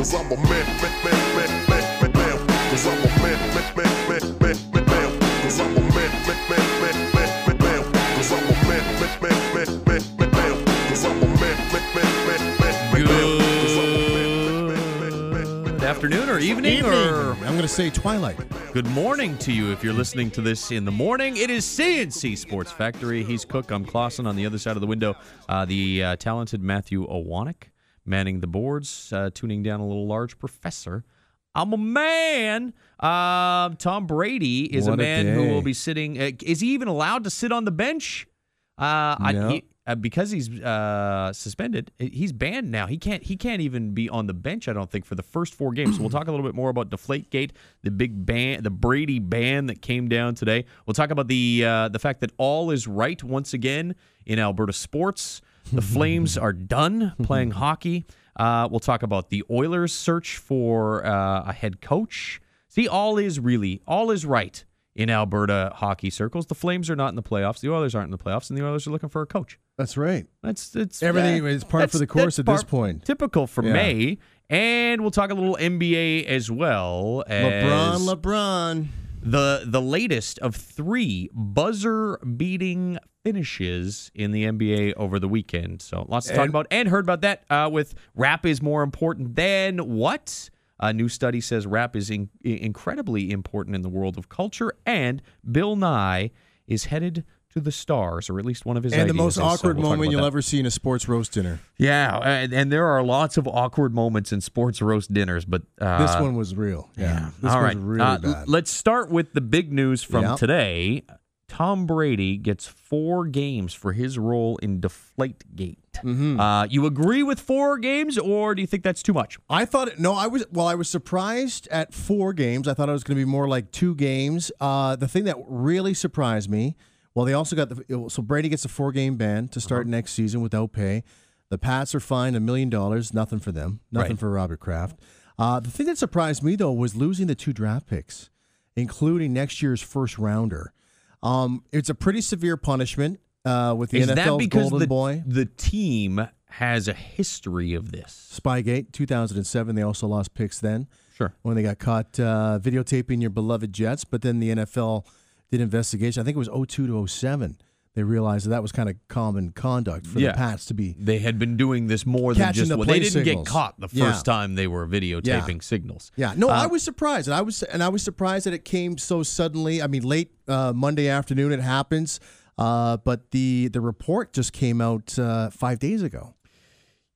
Cause I'm a man, man, man, man, man, man, man. Cause I'm a man, man, man, man, man, man, man. Cause I'm a man, man, man, man, man, man, man. Cause I'm a man, man, man, man, man, man, man. Cause I'm a man, man, man, man, man, man, man. Cause I'm a man, man, man, man, man, Good afternoon or evening, Evening. or I'm going to say twilight. good morning to you if you're listening to this in the morning. It is CNC Sports Factory. He's Cook. I'm Clausen on the other side of the window. Uh, the uh, talented Matthew Owanek manning the boards, uh, tuning down a little large professor. I'm a man. Um, Tom Brady is a What a man who will be sitting. Uh, is he even allowed to sit on the bench? Uh, I, he, uh, because he's uh, suspended, he's banned now. He can't. He can't even be on the bench. I don't think for the first four games. So we'll talk a little bit more about Deflategate, the big ban, the Brady ban that came down today. We'll talk about the uh, the fact that all is right once again in Alberta sports. The Flames are done playing hockey. Uh, we'll talk about the Oilers' search for uh, a head coach. See, all is really all is right in Alberta hockey circles. The Flames are not in the playoffs. The Oilers aren't in the playoffs, and the Oilers are looking for a coach. That's right. That's it's Everything uh, is par that's- for the course at this point. Typical for Yeah. May, and we'll talk a little NBA as well. As LeBron, LeBron. the the latest of three buzzer beating finishes in the NBA over the weekend. So lots to talk And- about and heard about that uh, with rap is more important than what? A new study says rap is in, incredibly important in the world of culture, and Bill Nye is headed to the stars, or at least one of his And the most is. So awkward we'll moment you'll that. ever see in a sports roast dinner. Yeah, and, and there are lots of awkward moments in sports roast dinners, but uh, This one was real. Yeah. This all was right. really Uh, bad. Let's start with the big news from Yeah. today. Tom Brady gets four games for his role in Deflategate. Mm-hmm. Uh, you agree with four games, or do you think that's too much? I thought it, no, I was well. I was surprised at four games. I thought it was going to be more like two games. Uh, the thing that really surprised me, well, they also got the so Brady gets a four game ban to start Uh-huh. next season without pay. The Pats are fined a million dollars, nothing for them, nothing Right. for Robert Kraft. Uh, the thing that surprised me though was losing the two draft picks, including next year's first rounder. Um, it's a pretty severe punishment uh, with the NFL. Is that NFL's because golden the, boy. the team has a history of this? Spygate, 2007. They also lost picks then. Sure. when they got caught uh, videotaping your beloved Jets. But then the NFL did investigation. I think it was 02 to 07. They realized that that was kind of common conduct for Yeah. the Pats to be. They had been doing this more than just the well, they didn't signals. get caught the Yeah. first time they were videotaping signals. Yeah, no, Uh, I was surprised, and I was and I was surprised that it came so suddenly. I mean, late uh, Monday afternoon it happens, uh, but the the report just came out uh, five days ago.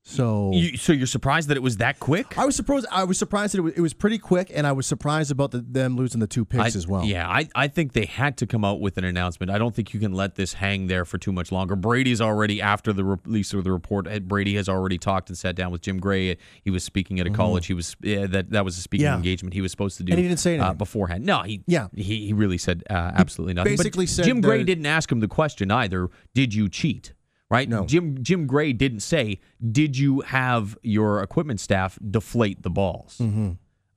So You, so you're surprised that it was that quick? I was surprised. I was surprised that it was, it was pretty quick, and I was surprised about the, them losing the two picks I- as well. Yeah, I, I think they had to come out with an announcement. I don't think you can let this hang there for too much longer. Brady's already, after the release of the report, uh, Brady has already talked and sat down with Jim Gray. He was speaking at a college. He was yeah, that that was a speaking Mm-hmm. Yeah. engagement he was supposed to do. And he didn't say uh, anything. beforehand. No, he Yeah. he, he really said uh, absolutely nothing. But basically said Jim Gray didn't ask him the question either. Did you cheat? Right? No. Jim Jim Gray didn't say, "Did you have your equipment staff deflate the balls?" Uh, Mm-hmm.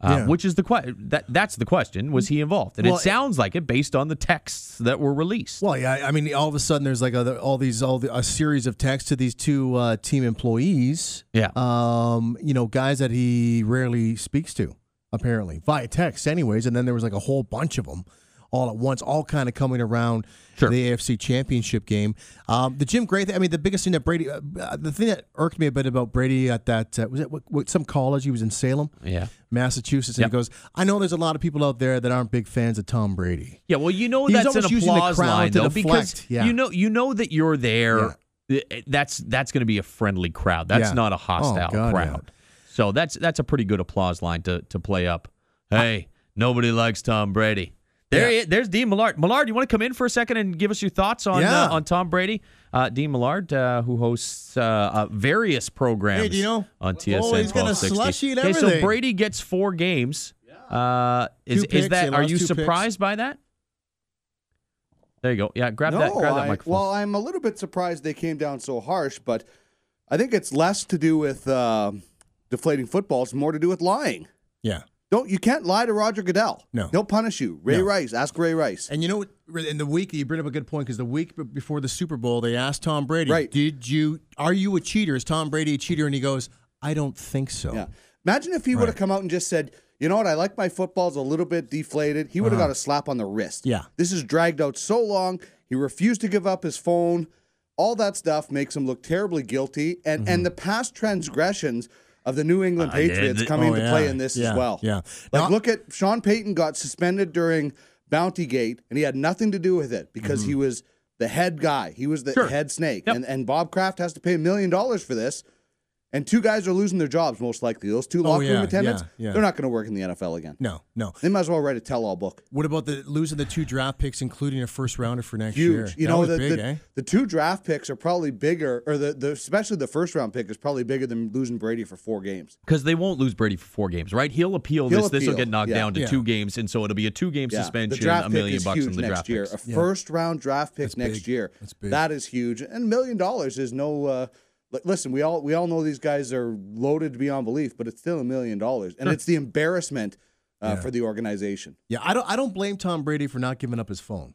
Yeah. Which is the question? That that's the question. Was he involved? And Well, it sounds like it based on the texts that were released. Well, yeah. I mean, all of a sudden, there's like a, all these, all the, a series of texts to these two uh, team employees. Yeah. Um, you know, guys that he rarely speaks to, apparently via text, anyways. And then there was like a whole bunch of them, all at once, all kind of coming around Sure. the AFC Championship game. Um, the Jim Gray. Thing, I mean, the biggest thing that Brady, uh, the thing that irked me a bit about Brady at that uh, was it what, what, some college. He was in Salem, yeah. Massachusetts, and Yep. he goes, "I know there's a lot of people out there that aren't big fans of Tom Brady." Yeah. Well, you know He's that's an almost using the applause line to though, because yeah. you know you know that you're there. Eh, That's that's going to be a friendly crowd. That's Yeah. not a hostile Oh, God, crowd. So that's that's a pretty good applause line to to play up. Hey, nobody likes Tom Brady. There, Yeah. there's Dean Millard. Millard, you want to come in for a second and give us your thoughts on Yeah. uh, on Tom Brady? Uh, Dean Millard, uh, who hosts uh, uh, various programs Hey, Dino. on TSN Oh, he's got a 1260. slushie and Okay, so. Brady gets four games. Uh, is Two is that? Are you two picks. surprised by that? There you go. Yeah, grab no, that. Grab that I, microphone. well, I'm a little bit surprised they came down so harsh, but I think it's less to do with uh, deflating footballs, more to do with lying. Yeah. Don't you can't lie to Roger Goodell. No. he'll punish you. Ray No. Rice, ask Ray Rice. And you know what? In the week, you bring up a good point because the week before the Super Bowl, they asked Tom Brady, Right. "Did you? Are you a cheater? Is Tom Brady a cheater?" And he goes, "I don't think so." Yeah. Imagine if he would have come out and just said, "You know what? I like my footballs a little bit deflated." He would have uh-huh. got a slap on the wrist. Yeah. This is dragged out so long. He refused to give up his phone. All that stuff makes him look terribly guilty, and and mm-hmm. the past transgressions of the New England Uh, Patriots the- come Oh, into yeah. play in this Yeah, as well. yeah. Like, Now- look at Sean Payton got suspended during Bounty Gate, and he had nothing to do with it because Mm-hmm. he was the head guy. He was the Sure. head snake, Yep. and and Bob Kraft has to pay a million dollars for this. And two guys are losing their jobs most likely. Those two locker yeah, room attendants, yeah, yeah. they're not going to work in the NFL again. No, no. They might as well write a tell-all book. What about the losing the two draft picks, including a first rounder for next Huge. year? You That know, was the, big, the, eh? the two draft picks are probably bigger, or the, the especially the first round pick is probably bigger than losing Brady for four games. Because they won't lose Brady for four games, right? He'll appeal He'll this. This will get knocked yeah. down to Yeah. two games, and so it'll be a two-game Yeah. suspension, draft a million pick is bucks huge on the next draft year. picks. A first round draft pick That's next big. year. That's big. That is huge. And a million dollars is no. Uh, li- listen, we all we all know these guys are loaded beyond belief, but it's still a million dollars, and it's the embarrassment uh, for the organization. Yeah, I don't. I don't blame Tom Brady for not giving up his phone.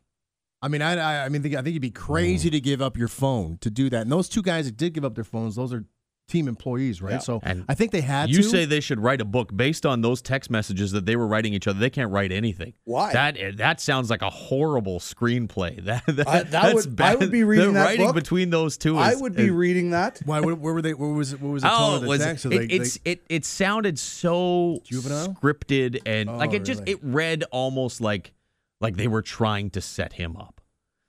I mean, I, I, I mean, I think you'd be crazy Mm. to give up your phone to do that. And those two guys that did give up their phones, those are team employees, right? Yeah. So And I think they had You to. say they should write a book based on those text messages that they were writing each other. They can't write anything. Why? That eh, that sounds like a horrible screenplay. That, that I- that that's would- bad. I would be reading the that writing book. between those two. I would be is- reading that. Why? Where, where were they? What was it? What was the tone Oh, of the was text? So it, they- they- it's it it sounded so Juvenile? scripted and Oh, like it just really? it read almost like like they were trying to set him up.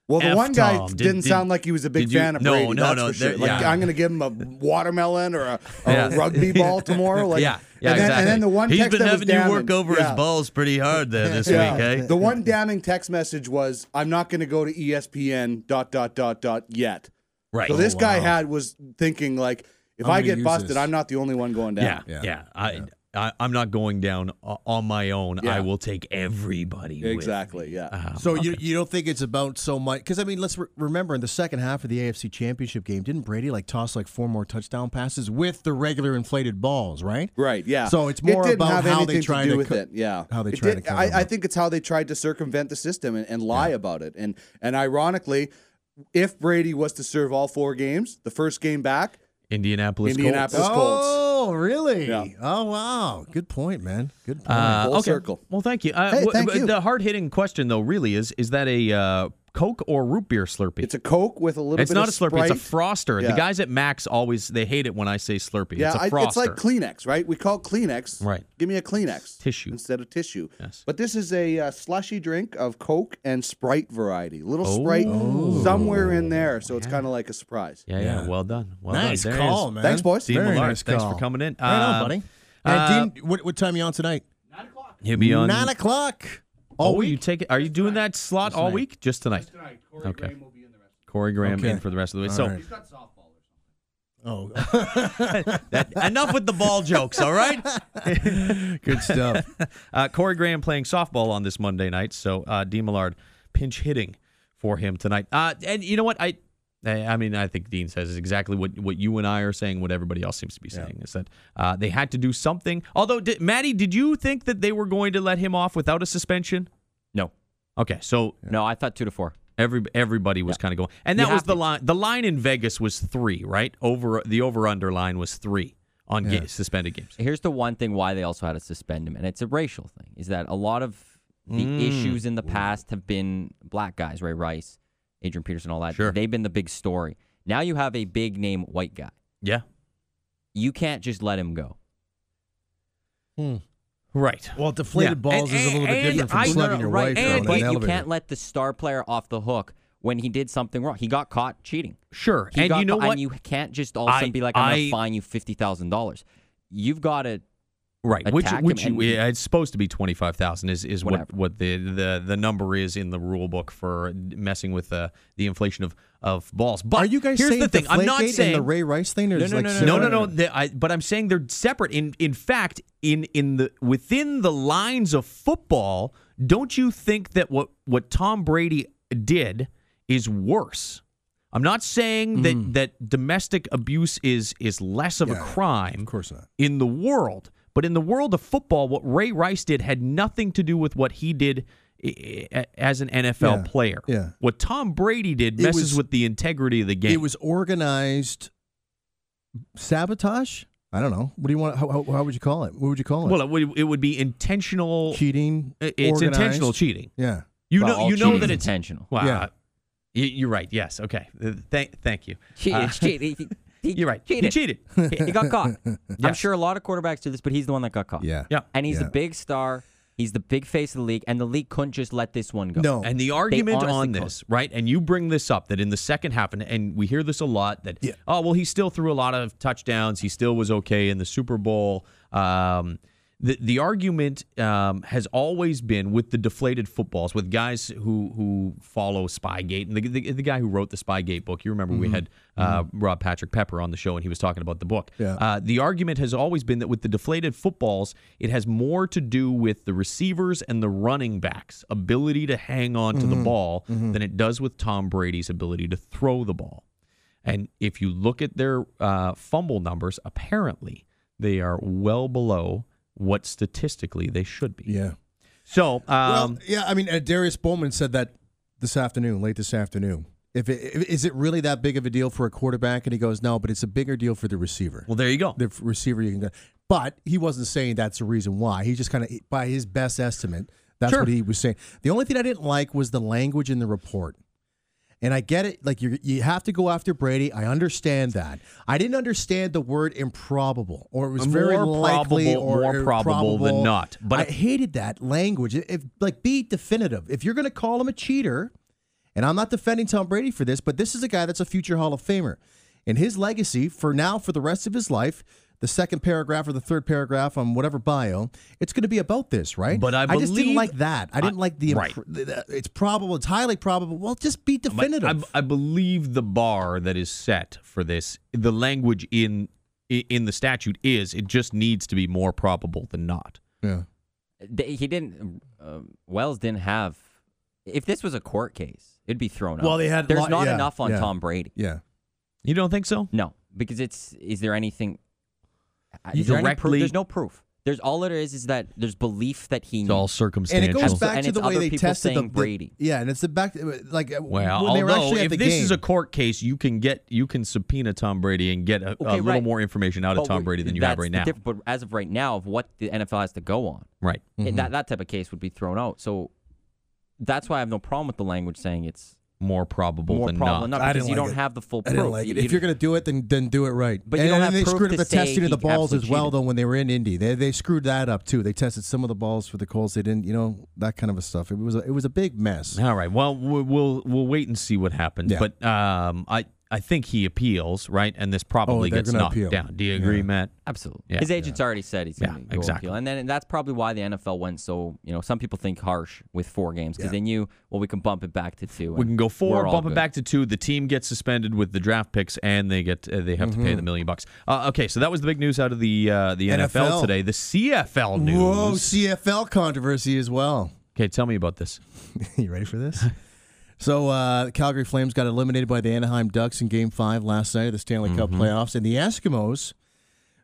Well, the F one guy Tom. Did- didn't did- sound like he was a big did you- fan of no, Brady. no, that's no, sure. Like yeah. I'm going to give him a watermelon or a, a Yeah. rugby ball tomorrow. Like, yeah, yeah, and then, exactly. And then the one He's text been that was having you work over Yeah. his balls pretty hard there this Yeah. week, eh? The one damning text message was, "I'm not going to go to ESPN." Dot dot dot dot yet. Right. So this Oh, guy had was thinking like, if I'm I get busted, this. I'm not the only one going down. Yeah, Yeah. yeah. I, I, I'm not going down on my own. Yeah. I will take everybody. with Exactly. me. Yeah. Um, So you okay. you don't think it's about so much? Because I mean, let's re- remember in the second half of the AFC Championship game, didn't Brady like toss like four more touchdown passes with the regular inflated balls, right? Right. Yeah. So it's more didn't about how they tried to do to with co- it. Yeah. how they It tried did- to I, I think it's how they tried to circumvent the system and, and lie about it. And and ironically, if Brady was to serve all four games, the first game back, Indianapolis. Indianapolis- Colts. Colts. Oh, really? Yeah. Oh, wow. Good point, man. Good point. Uh, Full okay. circle. Well, thank you. Uh, Hey, w- thank w- you. The hard hitting question, though, really is: is that a uh, Coke or root beer Slurpee? it's a Coke with a little It's bit not a of Slurpee. Sprite. It's a Froster. The guys at Mac's always they hate it when I say Slurpee. Yeah, it's a I- Froster. it's like Kleenex, right? We call it Kleenex. Right. Give me a Kleenex. Tissue. Instead of tissue. Yes. But this is a uh, slushy drink of Coke and Sprite variety. Little Oh. Sprite somewhere in there. So it's kind of like a surprise. yeah, yeah, Yeah. Well done. Well nice done. There he call, is. man. Thanks, boys. Dean Very Millard, nice thanks call. for coming in. Right on, Uh, buddy. uh, and Dean, what, what time are you on tonight? Nine o'clock. He'll be on Nine o'clock. Oh, All you take it? Are you doing that slot all week? Just tonight. okay. Corey Graham Okay. in for the rest of the week. All so right. He's got softball. Or something. Oh, that, enough with the ball jokes. All right. good stuff. Uh, Corey Graham playing softball on this Monday night. So uh, D. Millard pinch hitting for him tonight. Uh, and you know what? I I mean, I think Dean says is exactly what, what you and I are saying, what everybody else seems to be saying, is that uh, they had to do something. Although, did, Maddie, did you think that they were going to let him off without a suspension? No, Okay, so no, I thought two to four. every everybody was kind of going, and that was the to. line. The line in Vegas was three, right? Over the over under line was three on ga- suspended games. Here's the one thing why they also had to suspend him, and it's a racial thing, is that a lot of the Mm. issues in the past have been black guys, Ray Rice, Adrian Peterson, all that. Sure. They've been the big story. Now you have a big name white guy. Yeah, You can't just let him go. Hmm. right. Well, deflated Yeah. balls And- is a little bit different from I- slugging your right, wife and down an but you can't let the star player off the hook when he did something wrong. He got caught cheating. Sure, He and got you know caught- what? And you can't just all of a I- sudden be like, I'm going to fine you fifty thousand dollars. You've got to Right, which which you, and- yeah, it's supposed to be twenty five thousand is is what Whatever. what the, the the number is in the rule book for messing with the the inflation of of balls. But Are you guys here's saying the thing? I'm not saying the Ray Rice thing? Or No, is no, like no, no, no, similar? no, no. the- I, but I'm saying they're separate. In in fact, in in the within the lines of football, don't you think that what what Tom Brady did is worse? I'm not saying that that domestic abuse is is less of a Mm. Crime Of course not. in the world. But in the world of football, what Ray Rice did had nothing to do with what he did i- i- as an NFL Yeah, player. yeah. What Tom Brady did messes was- with the integrity of the game. It was organized sabotage. I don't know. What do you want? How, how, how would you call it? What would you call it? Well, it would, it would be intentional. cheating. It's organized? intentional cheating. Yeah. You Well, know, all you know cheating that is it's intentional. Wow. Yeah. You're right. Yes. Okay. Thank, thank you. Cheat, Uh, it's cheat. He, he- he You're right. Cheated. He cheated. He, he got caught. I'm Yes. sure a lot of quarterbacks do this, but he's the one that got caught. Yeah. Yeah. And he's Yeah. the big star. He's the big face of the league, and the league couldn't just let this one go. No. And the argument honestly on could. this, right? And you bring this up that in the second half, and, and we hear this a lot that, Yeah. oh, well, he still threw a lot of touchdowns. He still was okay in the Super Bowl. Um, the, the argument um, has always been with the deflated footballs, with guys who who follow Spygate, and the, the, the guy who wrote the Spygate book. You remember we had uh, Rob Patrick Pepper on the show, and he was talking about the book. Yeah. Uh, the argument has always been that with the deflated footballs, it has more to do with the receivers and the running backs' ability to hang on to the ball than it does with Tom Brady's ability to throw the ball. And if you look at their uh, fumble numbers, apparently they are well below what statistically they should be. Yeah. So, um, well, yeah. I mean, uh, Darius Bowman said that this afternoon, late this afternoon. If it, is it really that big of a deal for a quarterback? And he goes, no, but it's a bigger deal for the receiver. well, there you go. the receiver you can go. But he wasn't saying that's the reason why. He just kind of, by his best estimate, that's Sure. what he was saying. The only thing I didn't like was the language in the report. And I get it. Like you, you have to go after Brady. I understand that. I didn't understand the word improbable, or it was very More likely, probable- or more probable than not. But I hated that language. If like be definitive. If you're going to call him a cheater, and I'm not defending Tom Brady for this, but this is a guy that's a future Hall of Famer. And his legacy for now, for the rest of his life, the second paragraph or the third paragraph on whatever bio, it's going to be about this, right? But I just didn't like that. I didn't I- like the, right. impr- the- it's probable, it's highly probable. Well, just be But definitive. I, I believe the bar that is set for this, the language in in the statute is it just needs to be more probable than not. yeah. He didn't. Uh, Wells didn't have. If this was a court case, it'd be thrown out. Well, they had There's lot- not yeah, enough on yeah. Tom Brady. Yeah. You don't think so? No, because it's. Is there anything? You Is there any proof? directly- There's no proof. There's all there is is that there's belief that he. It's all And it goes back And to the way they tested the, saying the- Brady. yeah, and it's the back like Well, when they were although actually at if the this game. is a court case, you can get you can subpoena Tom Brady and get a, a Okay, little right. more information out of Tom Brady than you have right now. diff- but as of right now, of what the NFL has to go on, Right. Mm-hmm. that that type of case would be thrown out. So that's why I have no problem with the language saying it's More probable more than probable not. not I because didn't you like don't it. have the full I proof. didn't like You- it. If you- you're going to do it, then then do it right. But you and don't then have they proof screwed up the testing of the balls as well, cheated. though. When they were in Indy, they they screwed that up too. They tested some of the balls for the Colts. They didn't, you know, that kind of a stuff. It was a, it was a big mess. All right. Well, we- we'll we'll wait and see what happens. Yeah. But um, I I think he appeals, right? And this probably they're gets knocked appeal. down. Do you agree, Yeah. Matt? Absolutely. Yeah. His agent's already said he's Yeah, going to go exactly. appeal. And then and that's probably why the NFL went so, you know, some people think harsh with four games because Yeah. they knew, well, we can bump it back to two. We can go four, we're bump it back to two. The team gets suspended with the draft picks, and they get uh, they have to Mm-hmm. pay the million bucks. Uh, okay, so that was the big news out of the uh, the NFL, NFL. today. The CFL news. Whoa, CFL controversy as well. Okay, tell me about this. you ready for this? so, uh, Calgary Flames got eliminated by the Anaheim Ducks in Game Five last night of the Stanley Cup playoffs, and the Eskimos.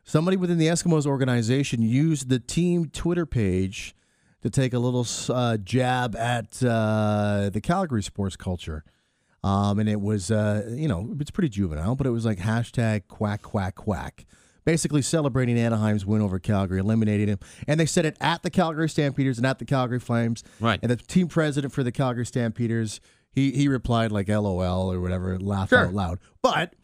Somebody within the Eskimos organization used the team Twitter page to take a little uh, jab at uh, the Calgary sports culture. Um, and it was, uh, you know, it's pretty juvenile, but it was like hashtag quack, quack, quack. Basically celebrating Anaheim's win over Calgary, eliminating him. And they said it at the Calgary Stampeders and at the Calgary Flames. Right. And the team president for the Calgary Stampeders, he, he replied like LOL or whatever, laugh Sure. out loud. But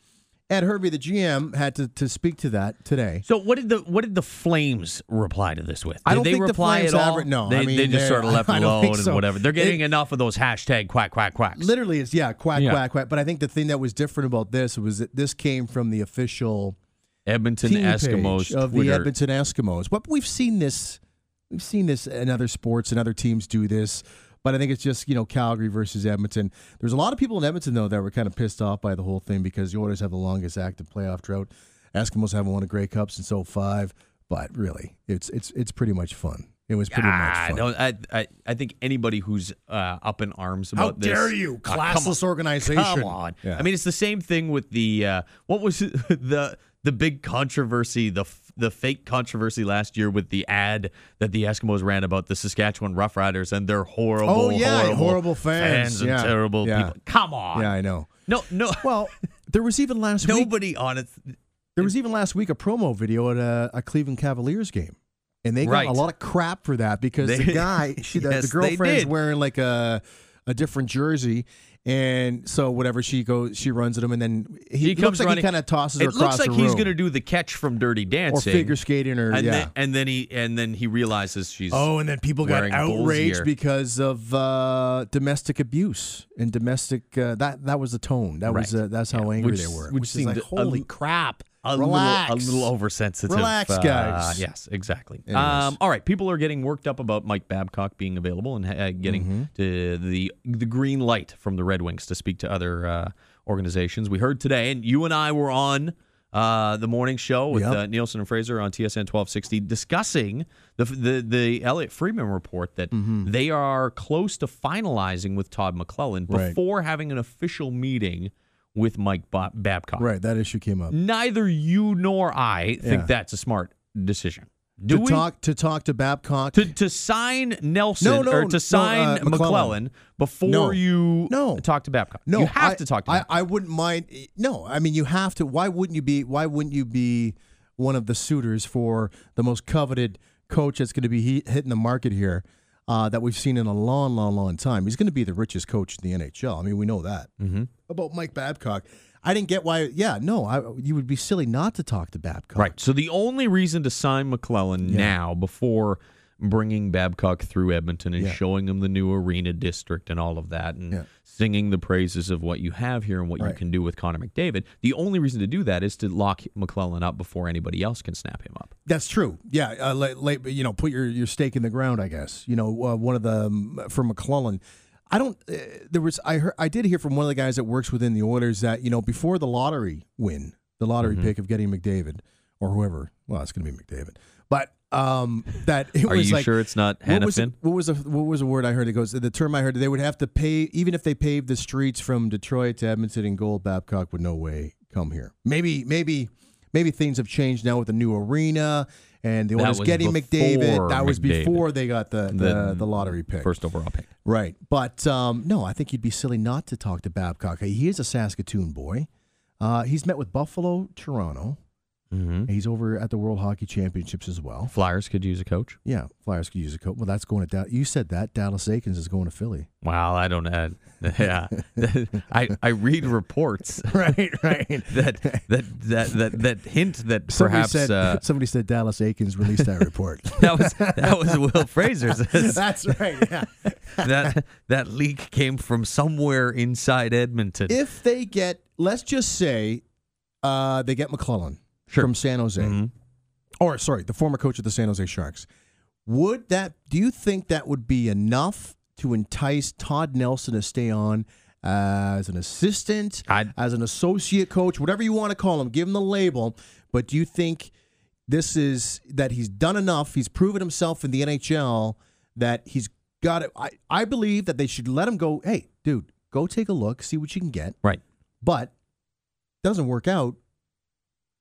Ed Hervey, the GM, had to, to speak to that today. So what did the what did the Flames reply to this with? Did I don't they think the Flames at all? ever- no, they, I mean, they just they're- sort of left I it don't alone think and whatever. They're getting It- enough of those hashtag quack quack quacks. Literally, it's yeah, quack, Yeah. quack, quack. But I think the thing that was different about this was that this came from the official Edmonton Eskimos of Twitter. the Edmonton Eskimos. But we've seen this, we've seen this in other sports and other teams do this. But I think it's just you know Calgary versus Edmonton. There's a lot of people in Edmonton though that were kind of pissed off by the whole thing because the Oilers have the longest active playoff drought. Eskimos haven't won a Grey Cup since 05. But really, it's it's it's pretty much fun. It was pretty Ah, much fun. no, I, I, I think anybody who's uh, up in arms How about this. How dare you, Ah, come classless organization? Come on. Yeah. I mean, it's the same thing with the uh, what was it? the the big controversy, the f- the fake controversy last year with the ad that the Eskimos ran about the Saskatchewan Roughriders and their horrible, Oh, yeah, horrible, horrible fans. and Yeah. terrible Yeah. people. Come on. yeah, I know. No, no. Well, there was even last week. Nobody on it. There was even last week a promo video at a, a Cleveland Cavaliers game. And they got Right. a lot of crap for that because They- the guy, she, the, Yes, the they girlfriend's wearing like a a different jersey, and so whatever she goes, she runs at him, and then he, He comes looks like running- he kind of tosses her It looks like he's going to do the catch from Dirty Dancing, or figure skating, or and yeah. then and then he and then he realizes she's Oh, and then people got outraged because of uh, domestic abuse and domestic. Uh, that that was the tone. That was uh, that's how angry which, they were. Which, is seemed like, holy li- crap! A Relax. little, a little oversensitive. Relax, uh, guys. yes, exactly. Um, all right, people are getting worked up about Mike Babcock being available and uh, getting Mm-hmm. to the the green light from the Red Wings to speak to other uh, organizations. We heard today, and you and I were on. Uh, the morning show with Yep. uh, Nielsen and Fraser on TSN 1260 discussing the the the Elliotte Friedman report that Mm-hmm. they are close to finalizing with Todd McLellan Right. before having an official meeting with Mike Ba- Babcock Right, that issue came up. neither you nor I think Yeah. that's a smart decision. Do to we? talk to talk to Babcock. to, to sign Nelson No, no, or to sign uh, McLellan, McLellan. before No. you No. talk to Babcock? no, you have I- to talk to I. I wouldn't mind. No, I mean you have to. Why wouldn't you be? Why wouldn't you be one of the suitors for the most coveted coach that's going to be he, hitting the market here? Uh, that we've seen in a long, long, long time. He's going to be the richest coach in the NHL. I mean, we know that. Mm-hmm. About Mike Babcock, I didn't get why. Yeah, no, I, you would be silly not to talk to Babcock. Right. So the only reason to sign McLellan Yeah. now, before bringing Babcock through Edmonton and Yeah. showing him the new arena district and all of that, and Yeah. singing the praises of what you have here and what you can do with Connor McDavid, the only reason to do that is to lock McLellan up before anybody else can snap him up. That's true. Yeah, uh, late, late, you know, put your, your stake in the ground. I guess you know uh, one of the um, for McLellan. I don't. Uh, there was I heard I did hear from one of the guys that works within the Oilers that you know before the lottery win, the lottery Mm-hmm. pick of getting McDavid or whoever. Well, it's going to be McDavid, but um, that it Are was you like, sure it's not what was, Hannafin? what was the what was the word I heard? It goes the term I heard. They would have to pay even if they paved the streets from Detroit to Edmonton and Gold. Babcock would no way come here. Maybe maybe maybe things have changed now with the new arena and the owners was getting McDavid. That was McDavid. before they got the the, The the, lottery pick. First overall pick. Right. But um, no, I think you'd be silly not to talk to Babcock. He is a Saskatoon boy. Uh, he's met with Buffalo, Toronto. Mm-hmm. He's over at the World Hockey Championships as well. Flyers could use a coach. Yeah, Flyers could use a coach. Well, that's going to Dallas. You said that Dallas Eakins is going to Philly. Wow, I don't know. Yeah, I I read reports right, right. that that that that, that hint that Somebody perhaps said uh, somebody said Dallas Eakins released that report. that was that was Will Fraser's. That's right. Yeah. that that leak came from somewhere inside Edmonton. if they get, let's just say, uh, they get McLellan Sure. from San Jose, Mhm. or sorry, the former coach of the San Jose Sharks. Would that? Do you think that would be enough to entice Todd Nelson to stay on as an assistant, I'd- as an associate coach, whatever you want to call him? Give him the label. But do you think this is that he's done enough? He's proven himself in the NHL that he's got it. I, I believe that they should let him go. Hey, dude, go take a look, see what you can get. right. But doesn't work out.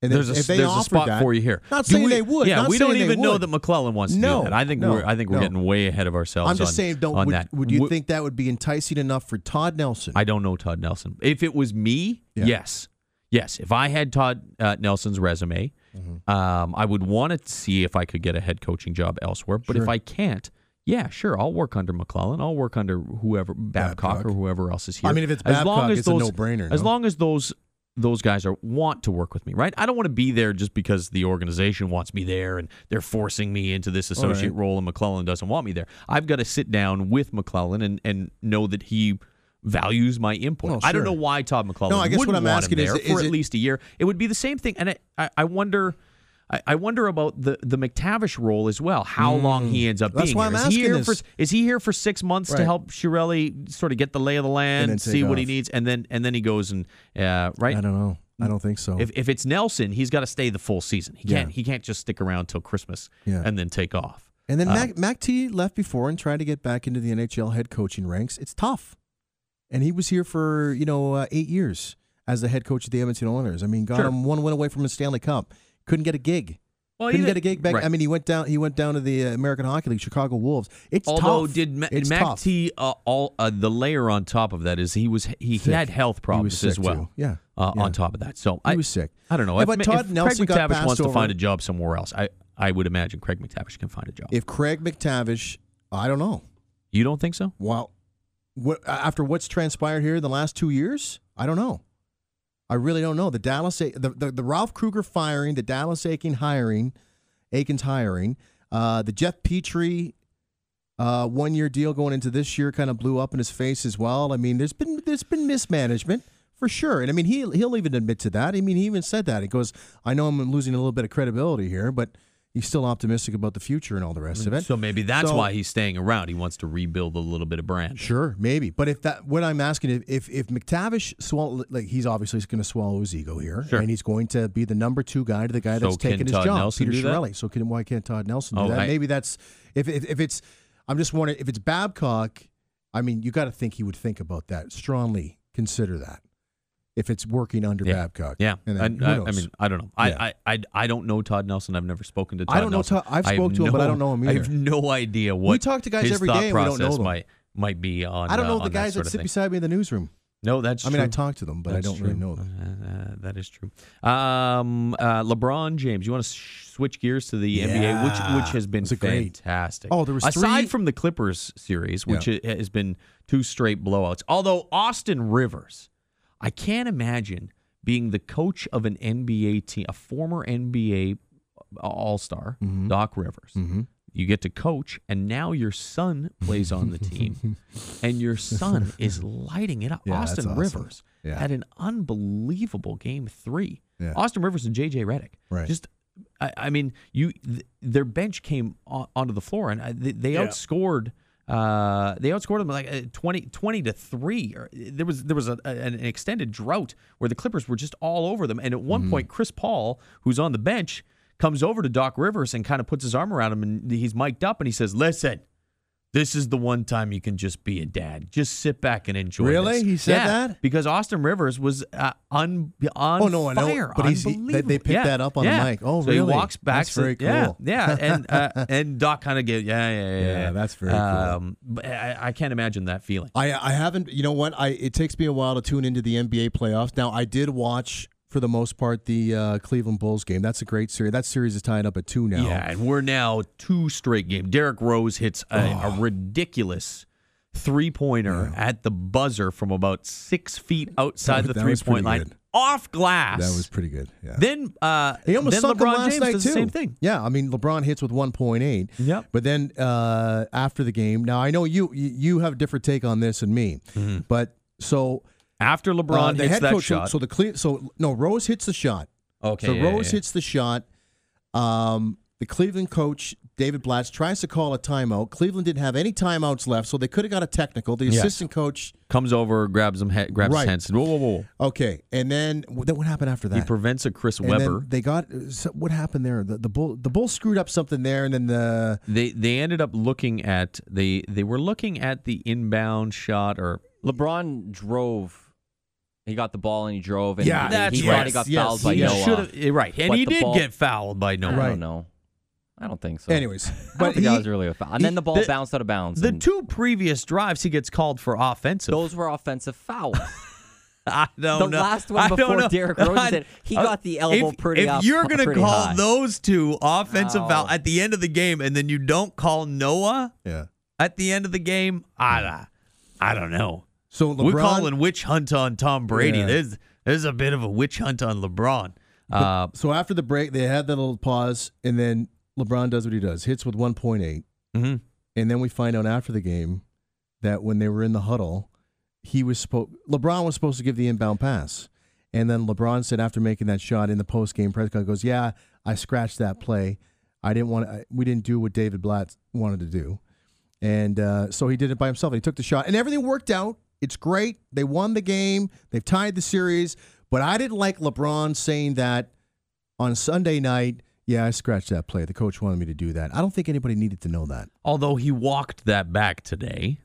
And There's if, a if there's a spot that, for you here. Not saying we- they would. Yeah, we don't even know that McLellan wants to No, do that. I think no, we're I think we're getting way ahead of ourselves. I'm just on, saying, don't on would, that. would you W- think that would be enticing enough for Todd Nelson? I don't know Todd Nelson. If it was me, Yeah. yes, yes. If I had Todd uh, Nelson's resume, Mm-hmm. um, I would want to see if I could get a head coaching job elsewhere. But if I can't, yeah, sure, I'll work under McLellan. I'll work under whoever Babcock, Babcock. or whoever else is here. I mean, if it's as long Babcock, as it's a no-brainer, As no? long as those those guys are want to work with me, right? I don't want to be there just because the organization wants me there and they're forcing me into this associate right. role and McLellan doesn't want me there. I've got to sit down with McLellan and, and know that he values my input. Oh, I don't know why Todd McLellan No, I guess what wouldn't I'm want asking him is- there is for at least a year. It would be the same thing, and I, I, I wonder. I I wonder about the, the MacTavish role as well. How long he ends up Mm. That's being why here. I'm is he asking here for this. is he here for six months to help Chiarelli sort of get the lay of the land, see take what he needs, and then and then he goes and uh, right. I don't know. I don't think so. If, if it's Nelson, he's got to stay the full season. He can't he can't just stick around till Christmas Yeah. and then take off. and then uh, Mac, Mac T left before and tried to get back into the NHL head coaching ranks. It's tough, and he was here for you know uh, eight years as the head coach of the Edmonton Oilers. I mean, got Sure. him one win away from a Stanley Cup. Couldn't get a gig. Well, Couldn't either- get a gig back. right. I mean, he went down. He went down to the uh, American Hockey League, Chicago Wolves. It's Although tough. did Ma- it's Mac tough. T uh, all uh, the layer on top of that is he was he, Sick. had health problems sick as well. too. Yeah. Uh, Yeah. On top of that, so He I was sick. I don't know. Yeah, if, but Ma- Todd if Nelson Craig MacTavish passed wants to find a job somewhere else, I I would imagine Craig MacTavish can find a job. If Craig MacTavish, I don't know. you don't think so? Well, what, after what's transpired here in the last two years, I don't know. I really don't know. The Dallas, the, the, the Ralph Krueger firing, the Dallas Aiken hiring, Eakins' hiring, uh, the Jeff Petry uh, one year deal going into this year kind of blew up in his face as well. I mean, there's been there's been mismanagement for sure, and I mean he he'll even admit to that. I mean, he even said that. He goes, "I know I'm losing a little bit of credibility here, but." He's still optimistic about the future and all the rest of it. So maybe that's So- why he's staying around. He wants to rebuild a little bit of brand. Sure, maybe. But if that, what I'm asking, if if, if MacTavish swallow, like he's obviously going to swallow his ego here, Sure. and he's going to be the number two guy to the guy So that's taking his job, Nelson Peter? Chiarelli. So can why can't Todd Nelson do Oh, that? I- maybe that's if, if if it's. I'm just wondering if it's Babcock. I mean, you got to think he would think about that strongly. Consider that if it's working under Yeah. Babcock. Yeah, and I, then who I, I mean, I don't know. Yeah. I, I, I, I don't know Todd Nelson. I've never spoken to Todd I don't know Nelson. Todd- I've I have spoke to him, but I don't know him either. I have no idea what we talk to guys every day and we don't know them. might might be on. I don't uh, know the guys that, that, sit beside me in the newsroom. No, that's I mean. I talk to them, but That's I don't true. really know them. Uh, uh, that is true. Um, uh, LeBron James. You want to sh- switch gears to the NBA, which which has been it great? fantastic. Oh, there was aside three- from the Clippers series, which i- has been two straight blowouts. Although Austin Rivers, I can't imagine being the coach of an NBA team, a former NBA All Star, Mm-hmm. Doc Rivers. You get to coach, and now your son plays on the team, and your son is lighting it up. Yeah, Austin awesome. Rivers Yeah. had an unbelievable game three. Yeah. Austin Rivers and JJ Redick. Right. Just, I, I mean, you th- their bench came on, onto the floor and uh, they, they outscored. Uh, they outscored them like uh, 20, 20 to three. There was there was a, an extended drought where the Clippers were just all over them. And at Mm-hmm. one point, Chris Paul, who's on the bench, comes over to Doc Rivers and kind of puts his arm around him and he's mic'd up and he says, "Listen, this is the one time you can just be a dad. Just sit back and enjoy." Really? this." He said Yeah, that? because Austin Rivers was uh, on on Oh, no, I know, but he's- they- they picked Yeah, that up on the yeah. mic. Oh, so really? he walks back. That's to- very cool. yeah, yeah. and uh, and Doc kind of gave yeah, yeah, yeah, Yeah, that's very cool. Um, but I, I can't imagine that feeling. I I haven't. You know what? I it takes me a while to tune into the NBA playoffs. Now I did watch for the most part the uh, Cleveland Bulls game. That's a great series. That series is tied up at two now. Yeah, and we're now two straight game. Derrick Rose hits a, Oh. a ridiculous three pointer at the buzzer from about six feet outside That- the three point line, good. off glass. that was pretty good. Yeah. Then uh, He almost then sunk LeBron James night does too. the same thing. Yeah, I mean LeBron hits with 1.8. Yep. But then uh, after the game, now I know you you you have a different take on this than me, but so After uh, LeBron the hits head that coach. so- shot. So, the Cle- so no Rose hits the shot. okay, So yeah, Rose yeah. hits the shot. Um, the Cleveland coach David Blatt tries to call a timeout. Cleveland didn't have any timeouts left, so they could have got a technical. The Yes. assistant coach, comes over, grabs him, grabs Right. his hand, says, "Whoa, whoa, whoa!" okay, and then then what happened after that? He prevents a Chris and Webber. then they got so what happened there? The the bull the bull screwed up something there, and then the They they ended up looking at they they were looking at the inbound shot or LeBron drove. He got the ball and he drove, and Yeah, he, that's he right. he got Yes, fouled by he Noah. right, and But he did ball- get fouled by Noah. Right. don't know. I don't think so. anyways, I don't but think he, that was really a foul. And then the ball the- bounced out of bounds. The and two previous drives he gets called for offensive. those were offensive fouls. I don't The know. The last one I before know. Derrick Rose said he uh, got the elbow if, pretty If up- you're gonna call high. those two offensive No. foul at the end of the game, and then you don't call Noah yeah. at the end of the game, I, I don't know. So LeBron, We're calling witch hunt on Tom Brady. Yeah. There's there's a bit of a witch hunt on LeBron. Uh, so after the break, they had that little pause, and then LeBron does what he does, hits with 1.8, mhm. and then we find out after the game that when they were in the huddle, he was supposed LeBron was supposed to give the inbound pass, and then LeBron said after making that shot in the post game press conference, goes, "Yeah, I scratched that play. I didn't want to. We didn't do what David Blatt wanted to do." And uh, so he did it by himself. He took the shot, and everything worked out. It's great. They won the game. They've tied the series. But I didn't like LeBron saying that on Sunday night. Yeah, I scratched that play. The coach wanted me to do that. I don't think anybody needed to know that. although he walked that back today.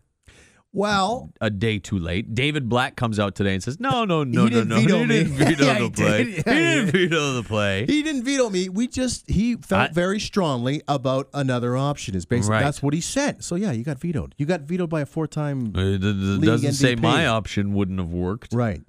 Well, a day too late. David Blatt comes out today and says, "No, no, no, He no, didn't no. veto he didn't veto Yeah, the play. did. he Yeah, didn't he- veto the play." he didn't veto me. We just he felt I- very strongly about another option. Is basically Right. that's what he said. So yeah, you got vetoed. You got vetoed by a four-time Uh, It, it doesn't say my option wouldn't have worked. right.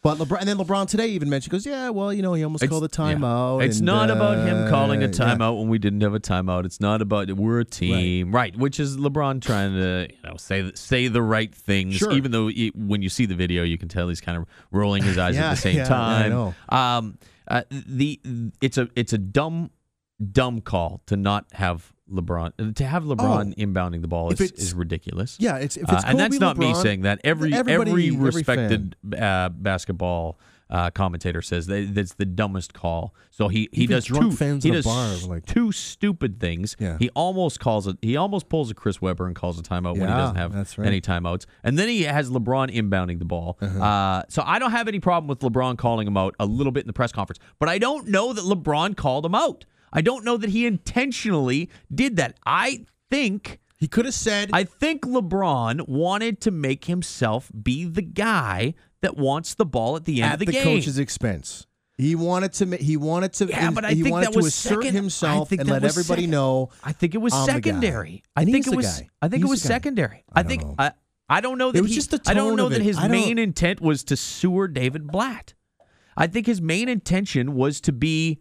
But LeBron, and then LeBron today even mentioned, goes, yeah, well, you know, he almost called a yeah. timeout. It's and, not about him uh, calling a yeah. timeout when we didn't have a timeout. It's not about we're a team, right? Which is LeBron trying to you know say say the right things, Sure. even though he, when you see the video, you can tell he's kind of rolling his eyes Yeah, at the same yeah, yeah, I time. know. Um, uh, the it's a it's a dumb dumb call to not have LeBron to have LeBron inbounding the ball Oh. Is, is ridiculous. Yeah, it's if Uh, and that's not me saying that. Every every every respected uh, basketball uh, commentator says that that's the dumbest call. So he he Even does two fans he does bar like- two stupid things. Yeah. He almost calls it. He almost pulls a Chris Webber and calls a timeout when he doesn't have right. any timeouts. And then he has LeBron inbounding the ball. Uh-huh. uh so I don't have any problem with LeBron calling him out a little bit in the press conference, but I don't know that LeBron called him out. I don't know that he intentionally did that. I think. He could have said, I think LeBron wanted to make himself be the guy that wants the ball at the end at of the, the game. At the coach's expense. He wanted to. He wanted to. Yeah, but I he think wanted that to was assert second- himself and let everybody second- know. I think it was I'm secondary. I think it was. guy. I think He's it was secondary. I I, think. know. I, I don't know that was he, just the tone I don't know that it. his main intent was to sewer David Blatt. I think his main intention was to be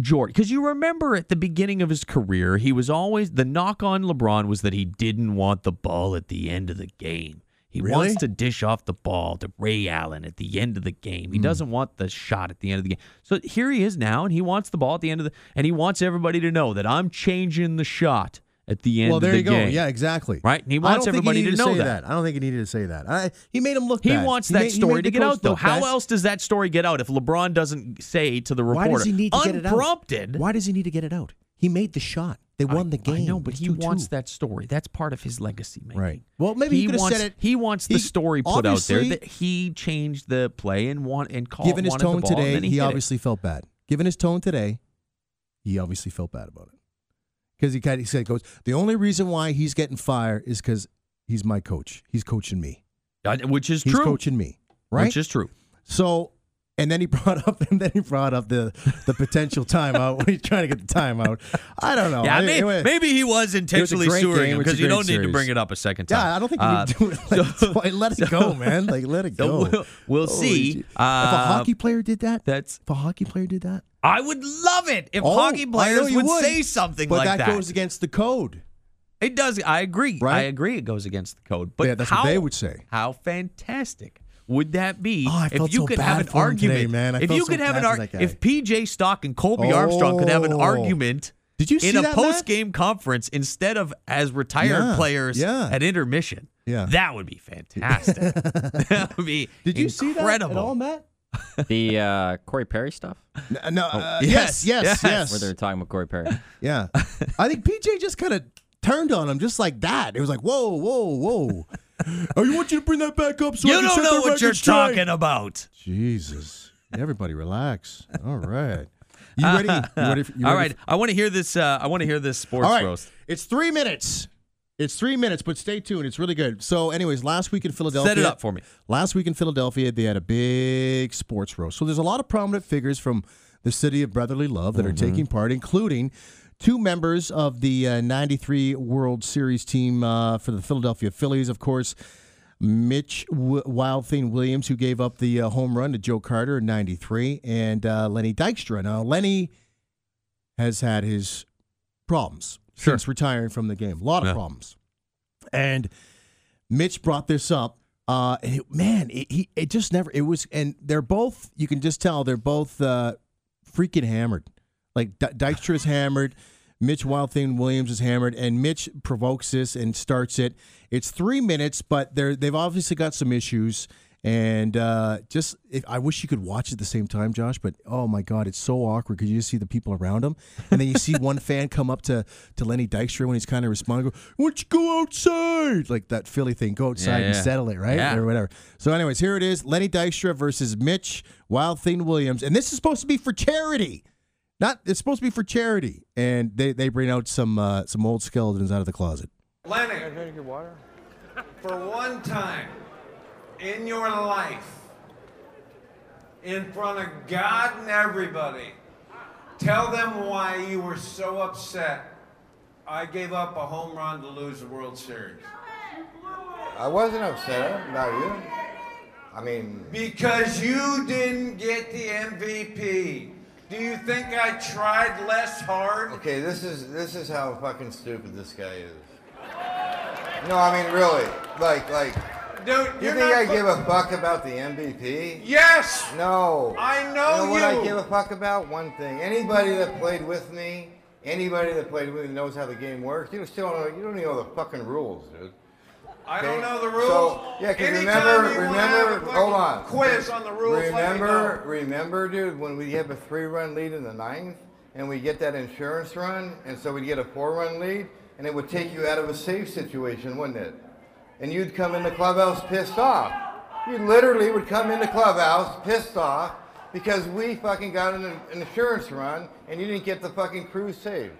Jordan. Because you remember at the beginning of his career, he was always the knock on LeBron was that he didn't want the ball at the end of the game. He Really? wants to dish off the ball to Ray Allen at the end of the game. He hmm. doesn't want the shot at the end of the game. So here he is now, and he wants the ball at the end of the, and he wants everybody to know that I'm changing the shot at the end Well, of there the you go. Yeah, exactly. Right? And he wants everybody he to needed know say that. I don't think he needed to say that. I, he made him look. He bad. wants He that made- story to get out, though. How bad. else does that story get out if LeBron doesn't say to the reporter, Why does he need to get it out? unprompted? Why does he need to get it out? He made the shot. They won the game. I know, but he 2-2. wants that story. That's part of his legacy, man. Right. Well, maybe he, could have wants, said it. He wants the He- story put out there that he changed the play and want and called. Given his tone today, he, he, it. obviously felt bad. Given his tone today, he obviously felt bad about it. Because he kind of he said, "Goes the only reason why he's getting fired is because he's my coach. He's coaching me. Which is He's true. coaching me, right? Which is true. So, and then he brought up, and then he brought up the the potential timeout when he's trying to get the timeout. I don't know. Yeah, I- may- anyway, maybe he was intentionally great sewering game. him because you don't need to bring it up a second time. Yeah, I don't think you Uh, need to do it. Like, so- why- let it go, man. Like let it so go. we'll, we'll see. gee. if a Uh, hockey player did that, That's. if a hockey player did that, I would love it if Oh, hockey I players you would, say something but like that, But that. goes against the code. It does. I agree. Right? I agree. It goes against the code. But Yeah, that's how, what they would say. How fantastic would that be Oh, if you so could have an argument? today, man. I if you so could have an argument, if PJ Stock and Colby Armstrong could have an Oh. argument. Did you see in a that, post game conference instead of as retired Yeah, players yeah. at intermission? Yeah. that would be fantastic. that would be Did you see that incredible. at all, Matt? The uh, Corey Perry stuff, No, no uh, yes, yes, yes, yes. yes. where they're talking about Corey Perry. Yeah. I think PJ just kind of turned on him just like that. It was like, whoa, whoa, whoa. I want you to bring that back up so You can don't set know what you're straight. talking about. Jesus. Everybody relax. All right. You ready? You ready? For, you All ready right, I want to hear this. Uh, I want to hear this sports All right. roast. It's three minutes. It's three minutes, but stay tuned. It's really good. So, anyways, last week in Philadelphia. Set it up for me. Last week in Philadelphia, they had a big sports roast. So there's a lot of prominent figures from the city of brotherly love that are Mm-hmm. taking part, including two members of the uh, 93 World Series team uh, for the Philadelphia Phillies, of course. Mitch w- Wild Thing Williams, who gave up the uh, home run to Joe Carter in 93, and uh, Lenny Dykstra. Now, Lenny has had his problems Sure. since retiring from the game. A lot of Yeah. problems. And Mitch brought this up. Uh, and it- man, it, he it just never. It was, and they're both. You can just tell they're both uh, freaking hammered. Like D- Dykstra is hammered. Mitch Wild Thing Williams is hammered, and Mitch provokes this and starts it. It's three minutes, but they're they've obviously got some issues. And uh, just, if, I wish you could watch at the same time, Josh. But oh my God, it's so awkward because you just see the people around him, and then you see one fan come up to to Lenny Dykstra when he's kind of responding, go, "Why don't you go outside?" Like that Philly thing, go outside and yeah. settle it, right, Yeah. or whatever. So, anyways, here it is: Lenny Dykstra versus Mitch Wild Thing Williams, and this is supposed to be for charity. Not, it's supposed to be for charity, and they, they bring out some uh, some old skeletons out of the closet. Lenny. Can I drink your water? for one time in your life, in front of God and everybody, tell them why you were so upset I gave up a home run to lose the World Series. I wasn't upset about you. I mean, Because you didn't get the MVP. Do you think I tried less hard? okay, this is this is how fucking stupid this guy is. No, I mean really. Like like Dude, you think I give a fuck about the MVP? Yes! No. I know You know know what I give a fuck about? One thing. Anybody that played with me, anybody that played with me knows how the game works. You still don't know, you don't even know the fucking rules, dude. I don't know the rules. So, yeah, 'cause Anytime remember, remember, hold on. Quiz on the rules. Remember, remember, dude, when we have a three-run lead in the ninth, and we get that insurance run, and so we get a four-run lead, and it would take you out of a safe situation, wouldn't it? And you'd come in the clubhouse pissed off. You literally would come in the clubhouse pissed off because we fucking got an, an insurance run, and you didn't get the fucking crew saved.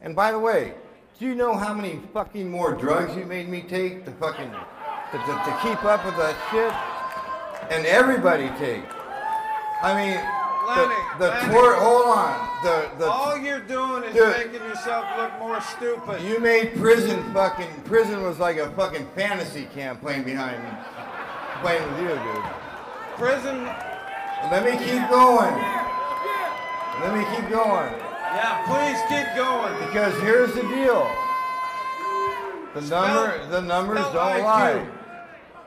And by the way, do you know how many fucking more drugs you made me take to fucking to, to, to keep up with that shit? And everybody take. I mean, Lenny, the, the Lenny. Hold on. The the All you're doing is Dude. making yourself look more stupid. you made prison fucking prison was like a fucking fantasy camp playing behind me. playing with you, dude. Prison. Let me keep going. Let me keep going. Yeah, please keep going. Because here's the deal. The number, the numbers don't IQ. lie.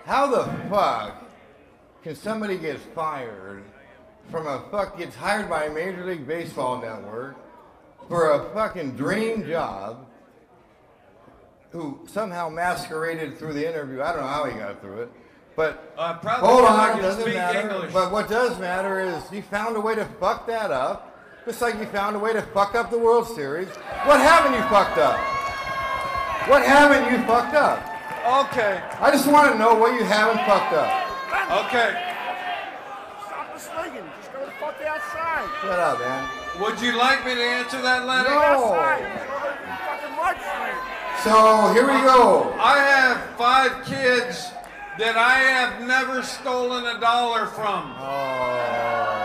How the fuck can somebody get fired from a fuck gets hired by a Major League Baseball network for a fucking dream job? Who somehow masqueraded through the interview? I don't know how he got through it, but Uh, probably Hold on, doesn't speak matter. English. But what does matter is he found a way to fuck that up, just like you found a way to fuck up the World Series. What haven't you fucked up? What haven't you fucked up? Okay, I just want to know what you haven't fucked up. okay. Stop the slinging. Just go the fuck outside. Shut up, man. Would you like me to answer that, Lenny? No. Outside. Just go to the fucking lunch swing. So here we go. I have five kids that I have never stolen a dollar from. Oh.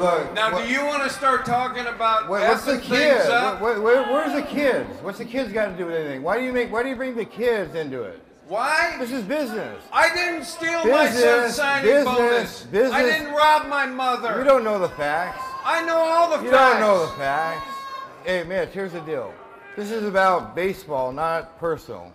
Look. Now, what- do you want to start talking about Wait, what's the effing kid? things? Where, where- where's the kids? What's the kids got to do with anything? Why do you make? Why do you bring the kids into it? Why? This is business. I didn't steal my son's Business, signing business, bonus. I didn't rob my mother. You don't know the facts. I know all the You facts. You don't know the facts. Hey, Mitch, here's the deal. This is about baseball, not personal.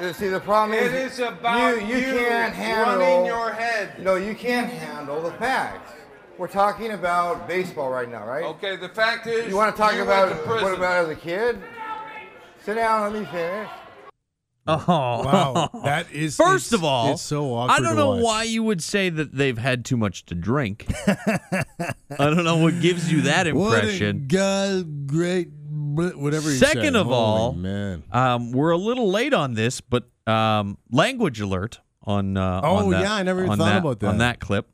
You See, the problem is, It is about you, you can't handle. running your head. No, you can't handle the facts. We're talking about baseball right now, right? Okay, the fact is, You want to talk about to what about as a kid? Sit down, let me finish. Oh, Wow, that is First it's- of all, it's so awkward. I don't know why you would say that they've had too much to drink. I don't know what gives you that impression. What a God, great, whatever. He Second said. of Holy all, man. Um, we're a little late on this, but um, language alert on. Uh, Oh, on that- yeah, I never even on thought about that on that. that clip.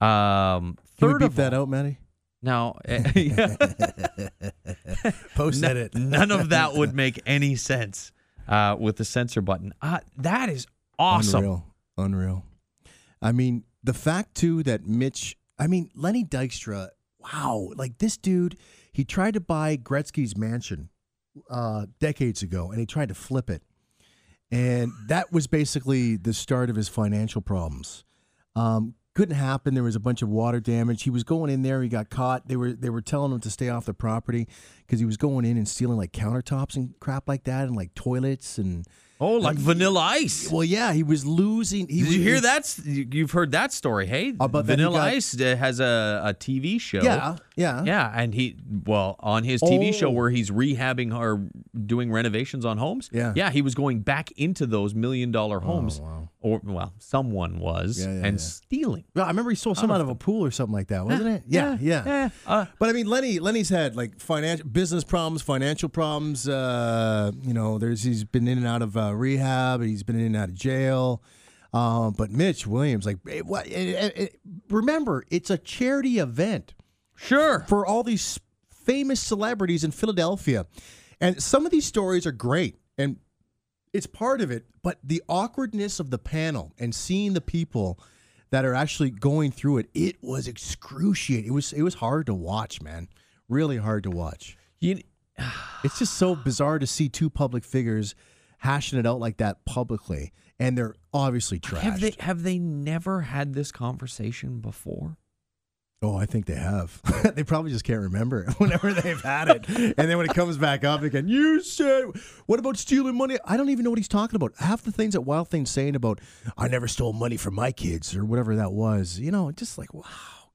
Um, Can we third beep of that all, out, Matty? now, eh, Post edit. none of that would make any sense uh, with the censor button. Uh, that is awesome. Unreal. Unreal. I mean, the fact too that Mitch, I mean, Lenny Dykstra, wow, like this dude, he tried to buy Gretzky's mansion uh, decades ago and he tried to flip it. And that was basically the start of his financial problems. Um, couldn't happen. There was a bunch of water damage. He was going in there. He got caught. They were they were telling him to stay off the property because he was going in and stealing like countertops and crap like that, and like toilets and Oh, like Vanilla Ice. well, yeah, he was losing. He Did was, you hear that? you- You've heard that story, hey? About Vanilla got- Ice uh, has a, a TV show. Yeah, yeah. Yeah, and he well on his TV show Oh. where he's rehabbing or doing renovations on homes. Yeah. Oh, yeah, he was going back into those million dollar homes, or well, someone was, Yeah, yeah, and yeah. stealing. Well, I remember he stole some out of a pool or something like that, wasn't it? Yeah, yeah. yeah. Uh, but I mean, Lenny, Lenny's had like financial business problems, financial problems. Uh, you know, there's he's been in and out of uh, rehab, he's been in and out of jail. Um, but Mitch Williams, like, eh, what? eh, eh, eh, remember, it's a charity event Sure. for all these famous celebrities in Philadelphia, and some of these stories are great. And It's part of it, but the awkwardness of the panel and seeing the people that are actually going through it, it was excruciating. It was it was hard to watch, man. Really hard to watch. You, It's just so bizarre to see two public figures hashing it out like that publicly, and they're obviously trashed. have they have they never had this conversation before? Oh, I think they have. they probably just can't remember it whenever they've had it. And then when it comes back up again, you said, what about stealing money? I don't even know what he's talking about. Half the things that Wild Thing's saying about, I never stole money from my kids or whatever that was, you know, just like, wow,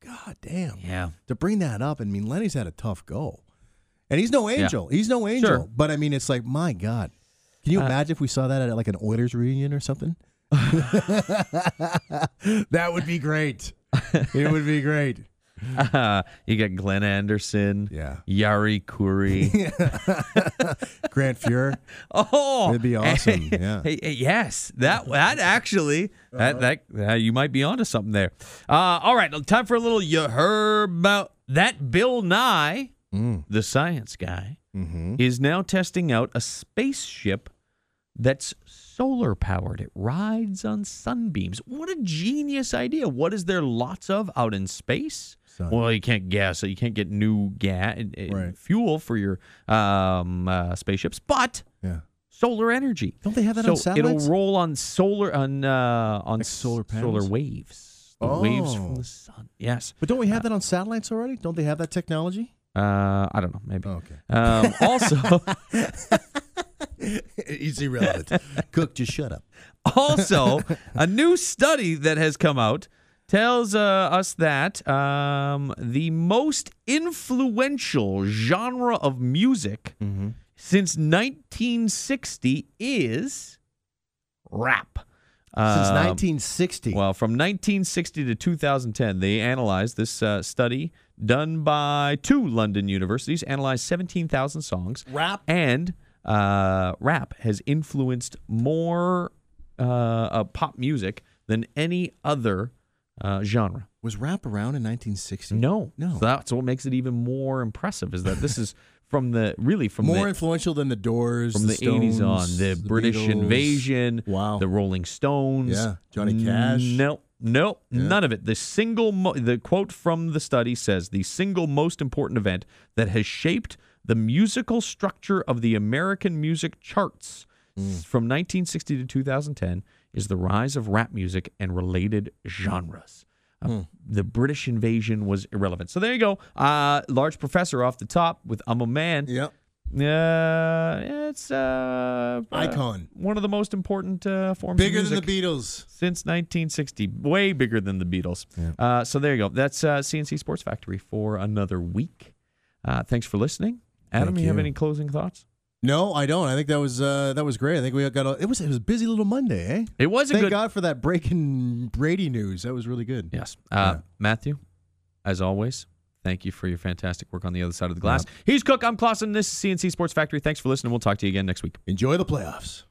god damn. Yeah. To bring that up, I mean, Lenny's had a tough go. And he's no angel. He's no angel. Sure. But I mean, it's like, my God. Can you imagine if we saw that at like an Oilers reunion or something? that would be great. It would be great. you got Glenn Anderson, Yeah. Jari Kurri. Grant Fuhr. oh, That'd be awesome, yeah. Hey, hey, yes, that that actually that that uh, you might be onto something there. Uh, all right, time for a little. You heard about that? Bill Nye, the science guy, is now testing out a spaceship that's solar powered. It rides on sunbeams. What a genius idea! What is there lots of out in space? Sun. Well, you can't gas, so you can't get new gas Right. fuel for your um, uh, spaceships, but Yeah. solar energy. Don't they have that so on satellites? it'll roll on solar on uh, on Like solar s- solar waves. The waves from Oh. the sun. Yes. But don't we have that on satellites already? Don't they have that technology? Uh, I don't know. Maybe. Okay. Um, also, It's irrelevant. Cook, just shut up. also, a new study that has come out tells uh, us that um, the most influential genre of music Mm-hmm. since 1960 is rap. Since Um, 1960. Well, from 1960 to 2010, they analyzed this uh, study done by two London universities, analyzed 17,000 songs. Rap? And uh, rap has influenced more uh, uh, pop music than any other uh, genre. was rap around in 1960? No. No. So that's what makes it even more impressive is that this is from the, really from the More the, influential than the Doors, from the, 80s on, Stones, the, British Beatles. invasion, Wow. the Rolling Stones, Yeah, Johnny Cash. No, no, none of it. The single, mo- the quote from the study says the single most important event that has shaped the musical structure of the American music charts s- from 1960 to 2010 is the rise of rap music and related genres. Uh, Hmm. The British invasion was irrelevant. So there you go. Uh, large professor off the top with I'm a man. Yep. Uh, it's uh, uh, Icon. one of the most important uh, forms Bigger of than the Beatles. since 1960. Way bigger than the Beatles. Uh, so there you go. That's uh, C&C Sports Factory for another week. Uh, thanks for listening, Adam. Thank you have any closing thoughts? No, I don't. I think that was uh, that was great. I think we got a, it was it was a busy little Monday, eh? It was a Thank good. God for that breaking Brady news. That was really good. Yes, uh, Yeah. Matthew. As always, thank you for your fantastic work on the other side of the glass. He's Cook. I'm Clausen. This is C&C Sports Factory. Thanks for listening. We'll talk to you again next week. Enjoy the playoffs.